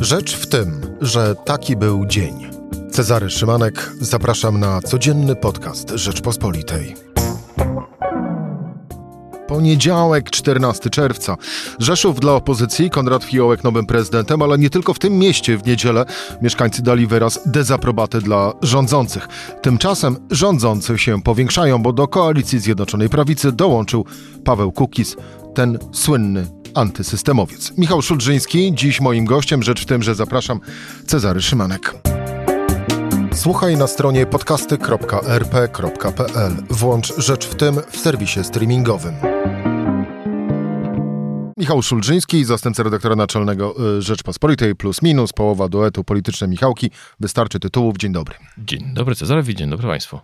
Rzecz w tym, że taki był dzień. Cezary Szymanek, zapraszam na codzienny podcast Rzeczpospolitej. Poniedziałek, 14 czerwca. Rzeszów dla opozycji, Konrad Fiołek nowym prezydentem, ale nie tylko w tym mieście w niedzielę mieszkańcy dali wyraz dezaprobaty dla rządzących. Tymczasem rządzący się powiększają, bo do koalicji Zjednoczonej Prawicy dołączył Paweł Kukis, ten słynny antysystemowiec. Michał Szulżyński, dziś moim gościem, rzecz w tym, że zapraszam Cezary Szymanek. Słuchaj na stronie podcasty.rp.pl. Włącz Rzecz w tym w serwisie streamingowym. Michał Szulżyński, zastępca redaktora naczelnego y, Rzeczpospolitej, plus minus, połowa duetu Polityczne Michałki. Wystarczy tytułów. Dzień dobry. Dzień dobry Cezarowi, dzień dobry Państwu.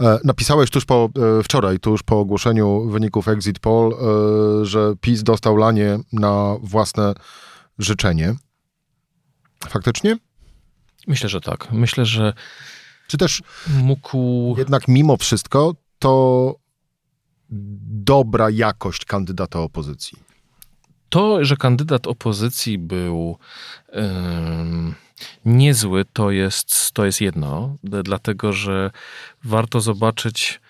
E, napisałeś tuż po, e, wczoraj, tuż po ogłoszeniu wyników Exit Poll, e, że PiS dostał lanie na własne życzenie. Faktycznie? Myślę, że tak. Myślę, że Czy też mógł... jednak mimo wszystko to dobra jakość kandydata opozycji? To, że kandydat opozycji był niezły, to jest, to jest jedno, dlatego że warto zobaczyć,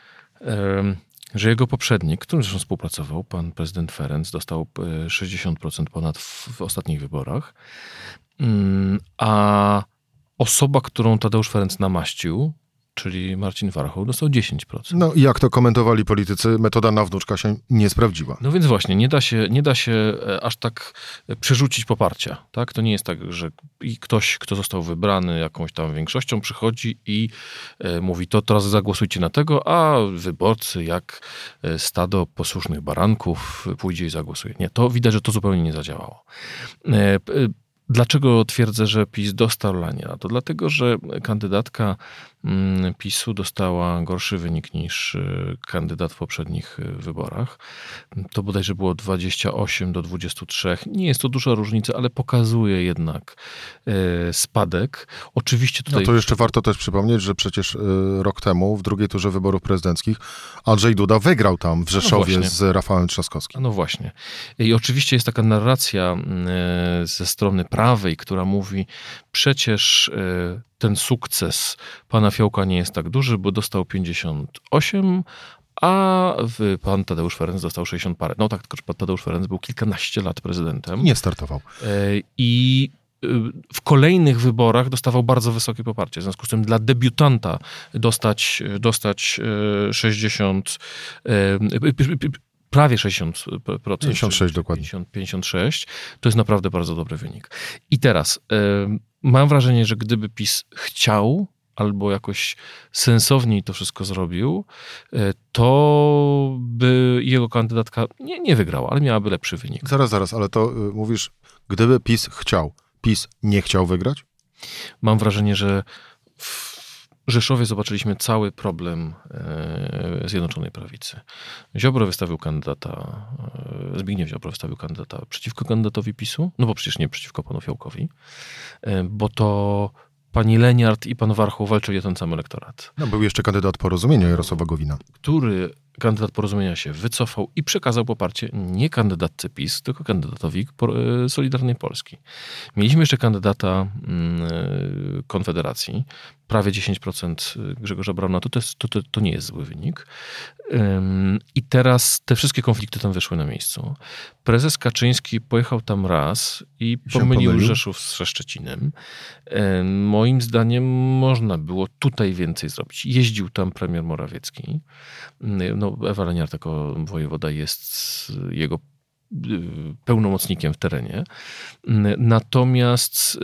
że jego poprzednik, którym zresztą współpracował, pan prezydent Ferenc, dostał y, 60% ponad w, w ostatnich wyborach, Ym, a osoba, którą Tadeusz Ferenc namaścił, czyli Marcin Warchoł, dostał 10%. No i jak to komentowali politycy, metoda na wnuczka się nie sprawdziła. No więc właśnie, nie da się, nie da się e, aż tak e, przerzucić poparcia. Tak? To nie jest tak, że ktoś, kto został wybrany jakąś tam większością, przychodzi i e, mówi, to teraz zagłosujcie na tego, a wyborcy jak stado posłusznych baranków pójdzie i zagłosuje. Nie, to widać, że to zupełnie nie zadziałało. Dlaczego twierdzę, że PiS dostał lanie? A to dlatego, że kandydatka PiSu dostała gorszy wynik niż y, kandydat w poprzednich y, wyborach. To bodajże było 28 do 23. Nie jest to duża różnica, ale pokazuje jednak e, spadek. Oczywiście No tutaj... to jeszcze warto też przypomnieć, że przecież y, rok temu, w drugiej turze wyborów prezydenckich, Andrzej Duda wygrał tam w Rzeszowie właśnie. z Rafałem Trzaskowskim. No właśnie. I oczywiście jest taka narracja e, ze strony prawej, która mówi, przecież e, ten sukces pana Fiołka nie jest tak duży, bo dostał 58, a pan Tadeusz Ferenc dostał 60 parę. No tak, tylko że pan Tadeusz Ferenc był kilkanaście lat prezydentem. Nie startował. E, I y, w kolejnych wyborach dostawał bardzo wysokie poparcie. W związku z tym dla debiutanta dostać, dostać e, 60, e, prawie 60%. 56 dokładnie. 50, 56, to jest naprawdę bardzo dobry wynik. I teraz e, mam wrażenie, że gdyby PiS chciał albo jakoś sensowniej to wszystko zrobił, e, to by jego kandydatka nie, nie wygrała, ale miałaby lepszy wynik. Zaraz, zaraz, ale to y, mówisz, gdyby PiS chciał, PiS nie chciał wygrać? Mam wrażenie, że w Rzeszowie zobaczyliśmy cały problem e, Zjednoczonej Prawicy. Ziobro wystawił kandydata, e, Zbigniew Ziobro wystawił kandydata przeciwko kandydatowi PiSu, no bo przecież nie przeciwko panu Fiołkowi, e, bo to pani Leniart i pan Warchoł walczyli o ten sam elektorat, No, był jeszcze kandydat porozumienia Jarosława Gowina. który kandydat porozumienia się wycofał i przekazał poparcie nie kandydatce PiS, tylko kandydatowi e, Solidarnej Polski. Mieliśmy jeszcze kandydata mm, e, Konfederacji, prawie 10% Grzegorza Brauna, to, to, jest, to, to, to nie jest zły wynik. I teraz te wszystkie konflikty tam wyszły na miejscu. Prezes Kaczyński pojechał tam raz i pomylił? Rzeszów z Szczecinem. Moim zdaniem można było tutaj więcej zrobić. Jeździł tam premier Morawiecki. Ym, No, Ewa Leniart jako wojewoda jest jego y, pełnomocnikiem w terenie. Natomiast y,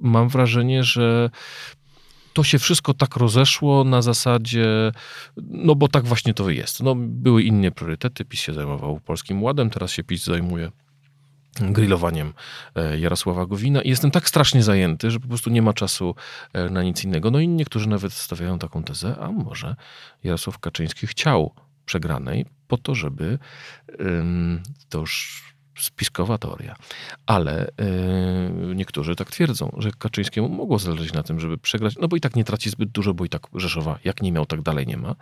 mam wrażenie, że to się wszystko tak rozeszło na zasadzie, no bo tak właśnie to jest. No, były inne priorytety. PiS się zajmował Polskim Ładem, teraz się PiS zajmuje grillowaniem e, Jarosława Gowina i jestem tak strasznie zajęty, że po prostu nie ma czasu e, na nic innego. No i niektórzy nawet stawiają taką tezę, a może Jarosław Kaczyński chciał przegranej po to, żeby to już spiskowa teoria. Ale yy, niektórzy tak twierdzą, że Kaczyńskiemu mogło zależeć na tym, żeby przegrać, no bo i tak nie traci zbyt dużo, bo i tak Rzeszowa jak nie miał, tak dalej nie ma,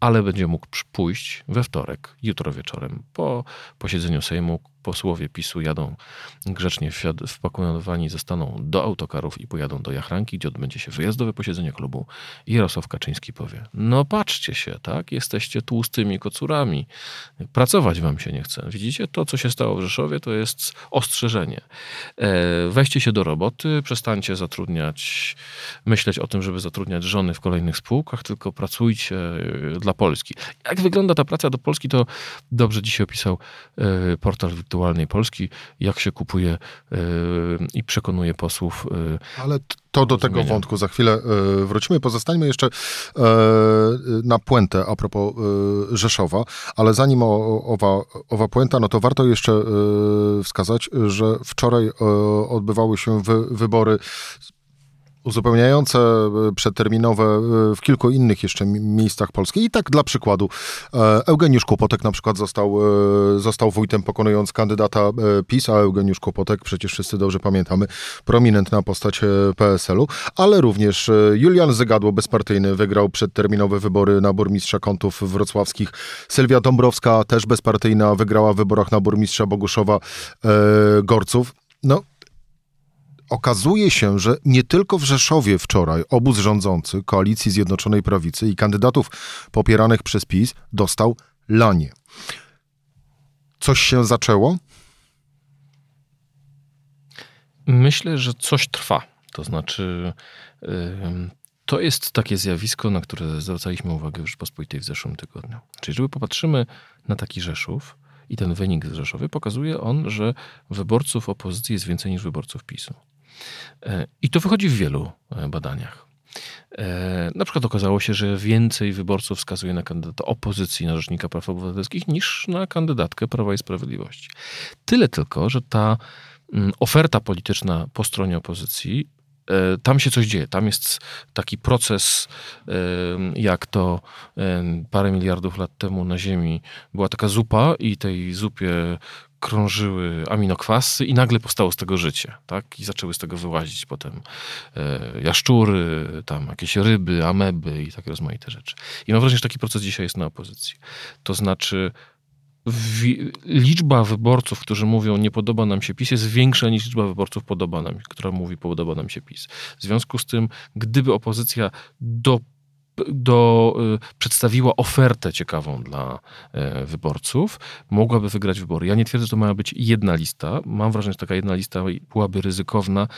ale będzie mógł pójść we wtorek, jutro wieczorem, po posiedzeniu Sejmu, posłowie PiSu jadą grzecznie wpakowani zostaną do autokarów i pojadą do Jachranki, gdzie odbędzie się wyjazdowe posiedzenie klubu i Jarosław Kaczyński powie, no patrzcie się, tak, jesteście tłustymi kocurami, pracować wam się nie chce. Widzicie, to co się stało w Rzeszowie to jest ostrzeżenie. E, weźcie się do roboty, przestańcie zatrudniać, myśleć o tym, żeby zatrudniać żony w kolejnych spółkach, tylko pracujcie e, dla Polski. Jak wygląda ta praca do Polski, to dobrze dzisiaj opisał e, portal Wirtualnej Polski, jak się kupuje i przekonuje posłów. Ale to do tego wątku za chwilę wrócimy. Pozostańmy jeszcze na puentę a propos Rzeszowa, ale zanim owa, owa puenta, no to warto jeszcze wskazać, że wczoraj odbywały się wybory uzupełniające, e, przedterminowe e, w kilku innych jeszcze miejscach Polski. I tak dla przykładu e, Eugeniusz Kłopotek na przykład został, został wójtem pokonując kandydata PiS, a Eugeniusz Kłopotek, przecież wszyscy dobrze pamiętamy, prominentna postać PSL-u, ale również Julian Zygadło, bezpartyjny, wygrał przedterminowe wybory na burmistrza kątów wrocławskich. Sylwia Dąbrowska, też bezpartyjna, wygrała w wyborach na burmistrza Boguszowa Gorców. No, okazuje się, że nie tylko w Rzeszowie wczoraj obóz rządzący Koalicji Zjednoczonej Prawicy i kandydatów popieranych przez PiS dostał lanie. Coś się zaczęło? Myślę, że coś trwa. To znaczy, to jest takie zjawisko, na które zwracaliśmy uwagę w Rzeczpospolitej w zeszłym tygodniu. Czyli, żeby popatrzymy na taki Rzeszów i ten wynik z Rzeszowy, pokazuje on, że wyborców opozycji jest więcej niż wyborców PiSu. E, I to wychodzi w wielu e, badaniach. E, na przykład okazało się, że więcej wyborców wskazuje na kandydata opozycji na Rzecznika Praw Obywatelskich niż na kandydatkę Prawa i Sprawiedliwości. Tyle tylko, że ta mm, oferta polityczna po stronie opozycji tam się coś dzieje. Tam jest taki proces, jak to parę miliardów lat temu na Ziemi była taka zupa i tej zupie krążyły aminokwasy i nagle powstało z tego życie, tak? I zaczęły z tego wyłazić potem e, jaszczury, tam jakieś ryby, ameby i takie rozmaite rzeczy. I mam wrażenie, że taki proces dzisiaj jest na opozycji. To znaczy liczba wyborców, którzy mówią nie podoba nam się PiS jest większa niż liczba wyborców podoba nam, która mówi podoba nam się PiS. W związku z tym, gdyby opozycja do do, y, przedstawiła ofertę ciekawą dla e, wyborców, mogłaby wygrać wybory. Ja nie twierdzę, że to ma być jedna lista. Mam wrażenie, że taka jedna lista byłaby ryzykowna,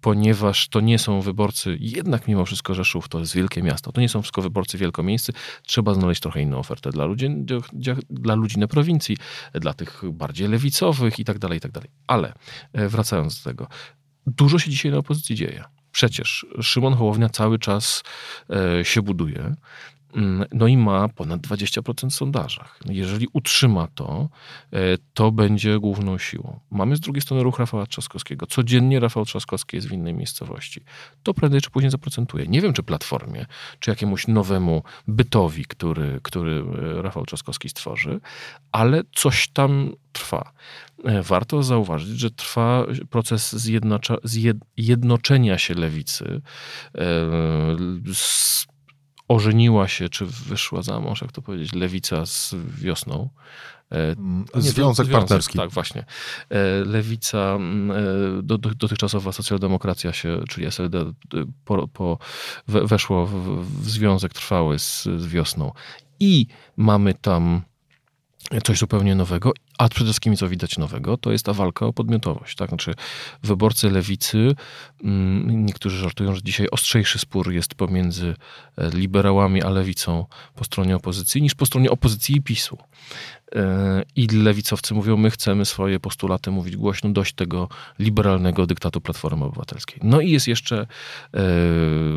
ponieważ to nie są wyborcy, jednak mimo wszystko Rzeszów to jest wielkie miasto, to nie są wszystko wyborcy wielkomiejscy. Trzeba znaleźć trochę inną ofertę dla ludzi, dla ludzi na prowincji, dla tych bardziej lewicowych i tak dalej, i tak dalej. Ale e, wracając do tego, dużo się dzisiaj na opozycji dzieje. Przecież Szymon Hołownia cały czas e, się buduje. Mm, no i ma ponad 20% w sondażach. Jeżeli utrzyma to, e, to będzie główną siłą. Mamy z drugiej strony ruch Rafała Trzaskowskiego. Codziennie Rafał Trzaskowski jest w innej miejscowości. To prędzej czy później zaprocentuje. Nie wiem, czy Platformie, czy jakiemuś nowemu bytowi, który, który e, Rafał Trzaskowski stworzy, ale coś tam trwa. E, warto zauważyć, że trwa proces zjednoczenia się lewicy z ożeniła się, czy wyszła za mąż, jak to powiedzieć, lewica z wiosną. E, mm, związek, partnerski. Tak, właśnie. E, lewica, mm, e, do, dotychczasowa socjaldemokracja się, czyli SLD, po, po weszło w, w, związek trwały z, z wiosną. I mamy tam coś zupełnie nowego, a przede wszystkim co widać nowego, to jest ta walka o podmiotowość. Tak? Znaczy wyborcy lewicy, mm, niektórzy żartują, że dzisiaj ostrzejszy spór jest pomiędzy e, liberałami a lewicą po stronie opozycji niż po stronie opozycji i PiSu. E, I lewicowcy mówią, my chcemy swoje postulaty mówić głośno, dość tego liberalnego dyktatu Platformy Obywatelskiej. No i jest jeszcze e,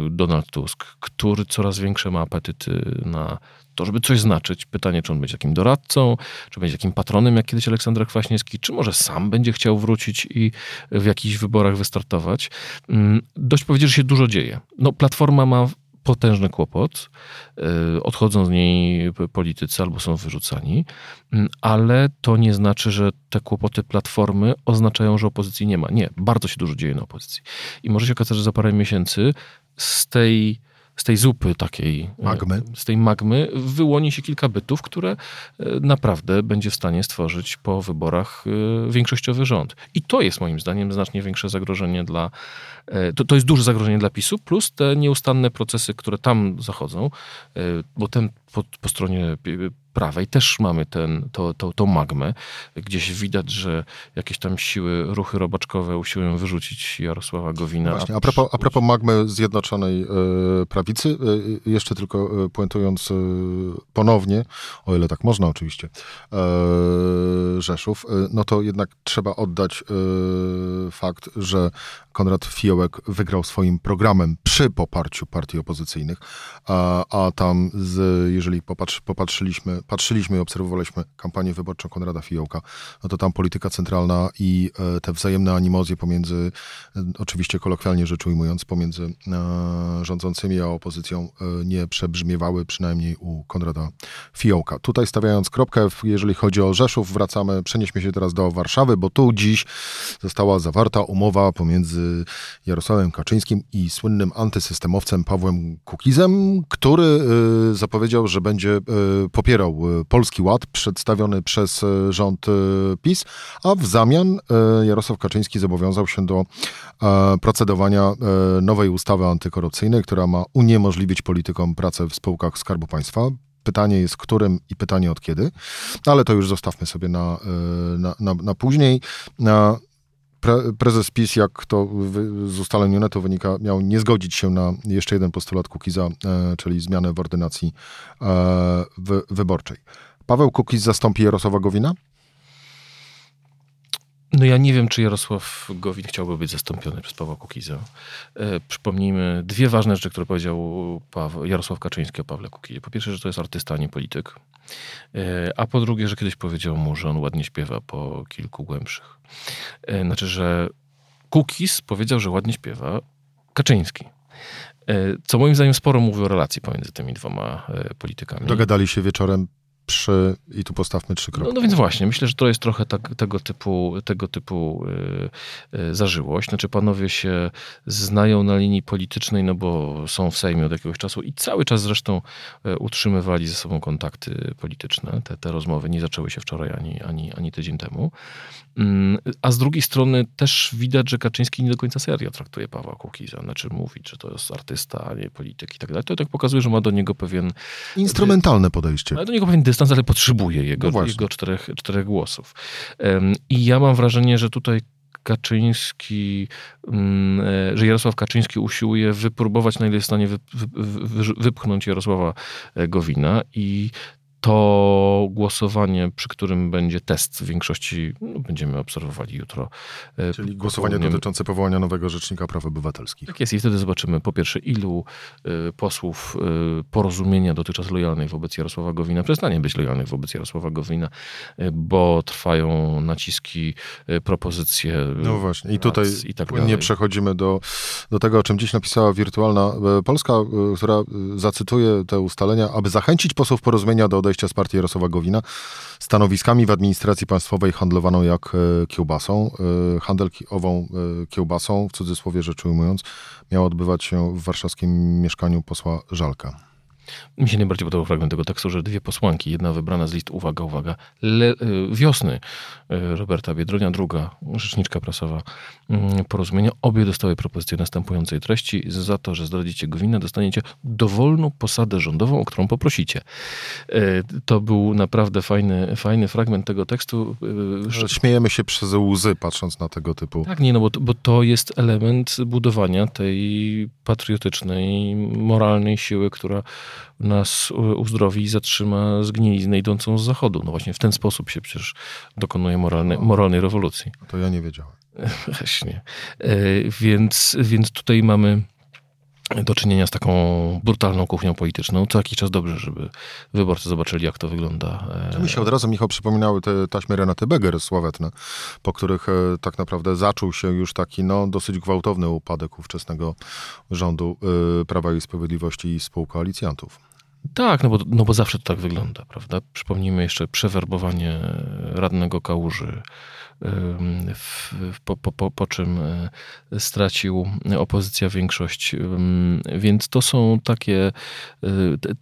Donald Tusk, który coraz większe ma apetyty na to, żeby coś znaczyć. Pytanie, czy on będzie takim doradcą, czy będzie takim patronem, jak kiedyś Aleksander Kwaśniewski, czy może sam będzie chciał wrócić i w jakichś wyborach wystartować. Mm, dość powiedzieć, że się dużo dzieje. No, Platforma ma potężny kłopot. Y, odchodzą z niej politycy albo są wyrzucani, mm, ale to nie znaczy, że te kłopoty platformy oznaczają, że opozycji nie ma. Nie, bardzo się dużo dzieje na opozycji. I może się okazać, że za parę miesięcy z tej z tej zupy takiej, e, Magmy. z tej magmy wyłoni się kilka bytów, które e, naprawdę będzie w stanie stworzyć po wyborach e, większościowy rząd. I to jest moim zdaniem znacznie większe zagrożenie dla, to, to jest duże zagrożenie dla PiSu, plus te nieustanne procesy, które tam zachodzą, bo ten po, po stronie prawej też mamy ten, to, to, tą magmę. Gdzieś widać, że jakieś tam siły, ruchy robaczkowe usiłują wyrzucić Jarosława Gowina. Właśnie, a propos, a propos magmy Zjednoczonej e, Prawicy, e, jeszcze tylko e, puentując ponownie, o ile tak można oczywiście, Rzeszów, no to jednak trzeba oddać fakt, że Konrad Fiołek wygrał swoim programem przy poparciu partii opozycyjnych, a, a tam, z, jeżeli popatrz, popatrzyliśmy, patrzyliśmy i obserwowaliśmy kampanię wyborczą Konrada Fiołka, no to tam polityka centralna i e, te wzajemne animozje pomiędzy, oczywiście kolokwialnie rzecz ujmując, pomiędzy rządzącymi a opozycją nie przebrzmiewały, przynajmniej u Konrada Fiołka. Tutaj stawiając kropkę, jeżeli chodzi o Rzeszów, wracamy, przenieśmy się teraz do Warszawy, bo tu dziś została zawarta umowa pomiędzy Jarosławem Kaczyńskim i słynnym antysystemowcem Pawłem Kukizem, który zapowiedział, że będzie popierał E, Polski Ład przedstawiony przez e, rząd e, PiS, a w zamian Jarosław Kaczyński zobowiązał się do procedowania nowej ustawy antykorupcyjnej, która ma uniemożliwić politykom pracę w spółkach Skarbu Państwa. Pytanie jest, którym i pytanie od kiedy, ale to już zostawmy sobie na, na, na, na później. Pre, prezes PiS, jak to z ustaleń UNET-u wynika, miał nie zgodzić się na jeszcze jeden postulat Kukiza, e, czyli zmianę w ordynacji e, wyborczej. Paweł Kukiz zastąpi Jarosława Gowina? No ja nie wiem, czy Jarosław Gowin chciałby być zastąpiony przez Pawła Kukiza. E, przypomnijmy dwie ważne rzeczy, które powiedział Paweł, Jarosław Kaczyński o Pawle Kukizie. Po pierwsze, że to jest artysta, a nie polityk. E, a po drugie, że kiedyś powiedział mu, że on ładnie śpiewa po kilku głębszych. E, znaczy, że Kukiz powiedział, że ładnie śpiewa Kaczyński. E, co moim zdaniem sporo mówi o relacji pomiędzy tymi dwoma e, politykami. Dogadali się wieczorem przy, i tu postawmy trzy kropki. No, no więc właśnie, myślę, że to jest trochę tak, tego typu, tego typu yy, yy, zażyłość. Znaczy panowie się znają na linii politycznej, no bo są w Sejmie od jakiegoś czasu i cały czas zresztą yy, utrzymywali ze sobą kontakty polityczne. Te, te rozmowy nie zaczęły się wczoraj ani, ani, ani tydzień temu. Mm, a z drugiej strony też widać, że Kaczyński nie do końca serio traktuje Pawła Kukiza. Znaczy mówi, że to jest artysta, a nie polityk i tak dalej. To tak pokazuje, że ma do niego pewien... Instrumentalne podejście. Ma do niego pewien dystans, ale potrzebuje jego, no jego czterech, czterech głosów. I ja mam wrażenie, że tutaj Kaczyński, mm, e, że Jarosław Kaczyński usiłuje wypróbować, na ile jest w stanie wypchnąć Jarosława e, Gowina i to głosowanie, przy którym będzie test w większości, no, będziemy obserwowali jutro. E, Czyli głosowanie dotyczące powołania nowego Rzecznika Praw Obywatelskich. Tak jest i wtedy zobaczymy po pierwsze, ilu y, posłów y, porozumienia dotychczas lojalnych wobec Jarosława Gowina przestanie być lojalnych wobec Jarosława Gowina, y, bo trwają naciski, propozycje. No właśnie i tutaj i tak nie przechodzimy do, do tego, o czym dziś napisała Wirtualna Polska, która zacytuje te ustalenia, aby zachęcić posłów porozumienia do odejścia odejścia z partii Jarosława Gowina stanowiskami w administracji państwowej handlowano jak e, kiełbasą. E, handel ową e, kiełbasą, w cudzysłowie rzecz ujmując, miał odbywać się w warszawskim mieszkaniu posła Żalka. Mi się najbardziej podobał fragment tego tekstu, że dwie posłanki, jedna wybrana z list, uwaga, uwaga, le, y, wiosny y, Roberta Biedronia, druga rzeczniczka prasowa mm, porozumienia, obie dostały propozycję następującej treści. Za to, że zdradzicie Gowina, dostaniecie dowolną posadę rządową, o którą poprosicie. Y, to był naprawdę fajny, fajny fragment tego tekstu. Śmiejemy się przez łzy, patrząc na tego typu. Tak, nie, no bo, bo to jest element budowania tej patriotycznej, moralnej siły, która nas uzdrowi i zatrzyma zgniliznę idącą z zachodu. No właśnie w ten sposób się przecież dokonuje moralnej, moralnej rewolucji. To ja nie wiedziałem. Właśnie. E, więc, więc tutaj mamy do czynienia z taką brutalną kuchnią polityczną. Co jakiś czas dobrze, żeby wyborcy zobaczyli, jak to wygląda. To mi się od razu, Michał, przypominały te taśmy Renaty Beger sławetne, po których e, tak naprawdę zaczął się już taki no, dosyć gwałtowny upadek ówczesnego rządu y, Prawa i Sprawiedliwości i współkoalicjantów. Tak, no bo, no bo zawsze to tak wygląda, prawda? Przypomnijmy jeszcze przewerbowanie radnego Kałuży po, po, po, po czym stracił opozycja większość. Więc to są takie,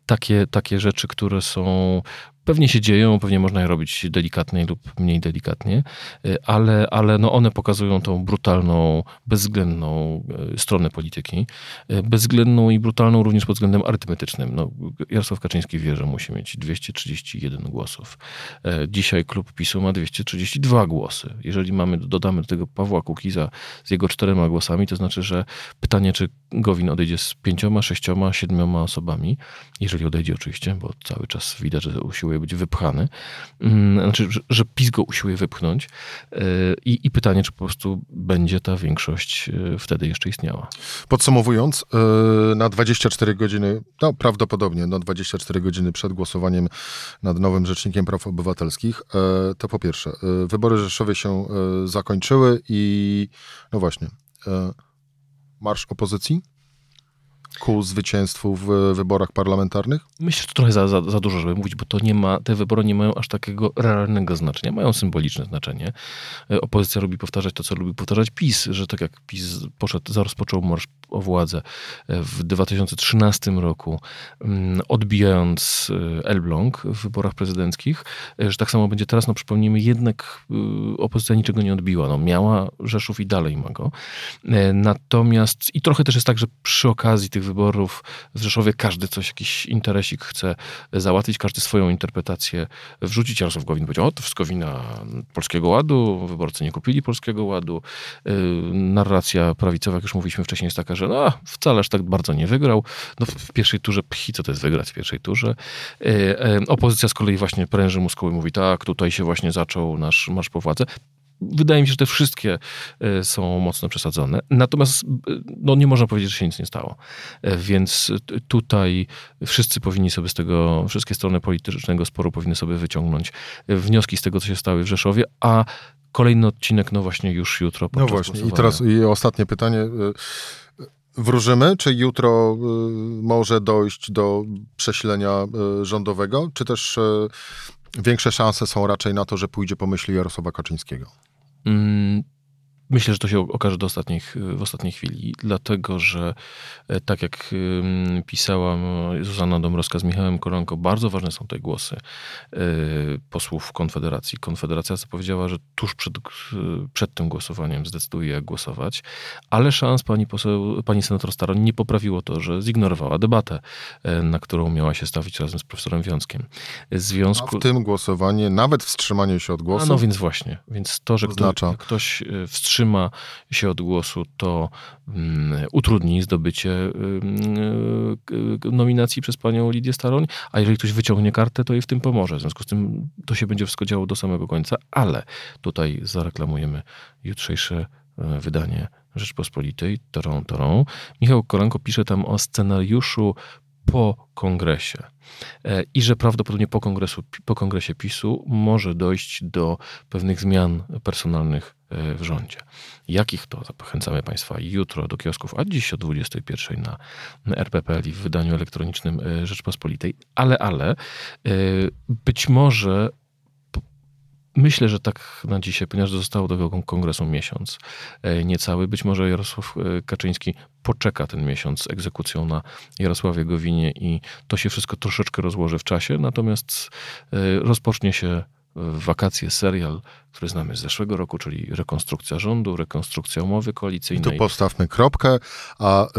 takie, takie rzeczy, które są pewnie się dzieją, pewnie można je robić delikatnie lub mniej delikatnie, y, ale, ale no one pokazują tą brutalną, bezwzględną y, stronę polityki. Y, bezwzględną i brutalną również pod względem arytmetycznym. No, Jarosław Kaczyński wie, że musi mieć 231 głosów. Dzisiaj klub PiSu ma 232 głosy. Jeżeli mamy, dodamy do tego Pawła Kukiza z jego czterema głosami, to znaczy, że pytanie, czy Gowin odejdzie z pięcioma, sześcioma, siedmioma osobami, jeżeli odejdzie oczywiście, bo cały czas widać, że usiłuje usiłuje być wypchany, mm, znaczy, że, PiS go usiłuje wypchnąć e, I, i pytanie, czy po prostu będzie ta większość e, wtedy jeszcze istniała. Podsumowując, e, na 24 godziny, no prawdopodobnie na 24 godziny przed głosowaniem nad nowym Rzecznikiem Praw Obywatelskich, to po pierwsze, wybory Rzeszowie się zakończyły i no właśnie, marsz opozycji ku zwycięstwu w wyborach parlamentarnych? Myślę, że to trochę za, za, za, dużo, żeby mówić, bo to nie ma, te wybory nie mają aż takiego realnego znaczenia. Mają symboliczne znaczenie. E, opozycja lubi powtarzać to, co lubi powtarzać PiS, że tak jak PiS poszedł, rozpoczął marsz o władzę e, w 2013 roku, mm, odbijając e, Elbląg w wyborach prezydenckich, że tak samo będzie teraz, no przypomnijmy, jednak opozycja niczego nie odbiła. No, miała Rzeszów i dalej ma go. Natomiast, i trochę też jest tak, że przy okazji tych wyborów w Rzeszowie każdy coś, jakiś interesik chce załatwić, każdy swoją interpretację wrzucić. Jarosław Gowin powiedział, o to wszystko wina Polskiego Ładu, wyborcy nie kupili Polskiego Ładu. Yy, narracja prawicowa, jak już mówiliśmy wcześniej, jest taka, że no, wcale aż tak bardzo nie wygrał. No, w pierwszej turze, pchi, co to jest wygrać w pierwszej turze. Yy, yy, opozycja z kolei właśnie pręży mózgowy mówi, tak, tutaj się właśnie zaczął nasz marsz po władzę wydaje mi się, że te wszystkie e, są mocno przesadzone. Natomiast e, no, nie można powiedzieć, że się nic nie stało. E, więc tutaj wszyscy powinni sobie z tego, wszystkie strony politycznego sporu powinny sobie wyciągnąć wnioski z tego, co się stało w Rzeszowie, a kolejny odcinek, no właśnie już jutro. No właśnie, i teraz i ostatnie pytanie. Wróżymy, czy jutro może dojść do przesilenia rządowego, czy też większe szanse są raczej na to, że pójdzie po myśli Jarosława Kaczyńskiego? Mm, Myślę, że to się okaże do ostatnich, w ostatniej chwili, dlatego że e, tak jak pisała Zuzanna Dąbrowska z Michałem Koronko, bardzo ważne są te głosy e, posłów Konfederacji. Konfederacja zapowiedziała, że tuż przed, przed tym głosowaniem zdecyduje, jak głosować, ale szans pani, poseł, pani senator Staroń nie poprawiło to, że zignorowała debatę, e, na którą miała się stawić razem z profesorem Wiązkiem. Związku... A w tym głosowanie, nawet wstrzymanie się od głosu... A no więc właśnie, więc to, że oznacza... ktoś wstrzymał wstrzyma się od głosu, to um, utrudni zdobycie um, nominacji przez panią Lidię Staroń, a jeżeli ktoś wyciągnie kartę, to jej w tym pomoże. W związku z tym to się będzie wszystko działo do samego końca, ale tutaj zareklamujemy jutrzejsze wydanie Rzeczpospolitej, torą, torą. Michał Koranko pisze tam o scenariuszu po kongresie i że prawdopodobnie po, kongresu, po kongresie PiSu może dojść do pewnych zmian personalnych w rządzie. Jakich to zachęcamy Państwa jutro do kiosków, a dziś o 21 na RPPL i w wydaniu elektronicznym e, Rzeczpospolitej. Ale, ale być może Myślę, że tak na dzisiaj, ponieważ zostało do kongresu miesiąc e, niecały, być może Jarosław e, Kaczyński poczeka ten miesiąc z egzekucją na Jarosławie Gowinie i to się wszystko troszeczkę rozłoży w czasie, natomiast e, rozpocznie się wakacje serial, który znamy z zeszłego roku, czyli rekonstrukcja rządu, rekonstrukcja umowy koalicyjnej. I tu postawmy kropkę, a y,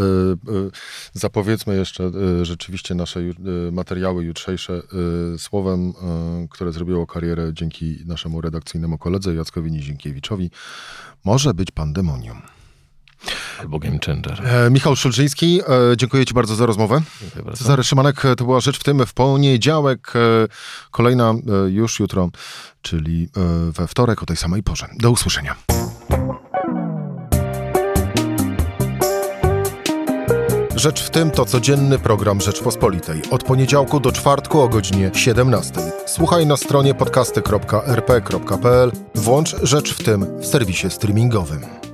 y, zapowiedzmy jeszcze y, rzeczywiście nasze y, materiały jutrzejsze y, słowem, y, które zrobiło karierę dzięki naszemu redakcyjnemu koledze Jackowi Nizinkiewiczowi. Może być pandemonium. Albo game changer. E, Michał Szulżyński, e, dziękuję Ci bardzo za rozmowę. Cezary Szymanek, to była rzecz w tym w poniedziałek, e, kolejna już jutro, czyli we wtorek o tej samej porze. Do usłyszenia. Rzecz w tym to codzienny program Rzeczpospolitej. Od poniedziałku do czwartku o godzinie 17. Słuchaj na stronie podcasty.rp.pl. Włącz Rzecz w tym w serwisie streamingowym.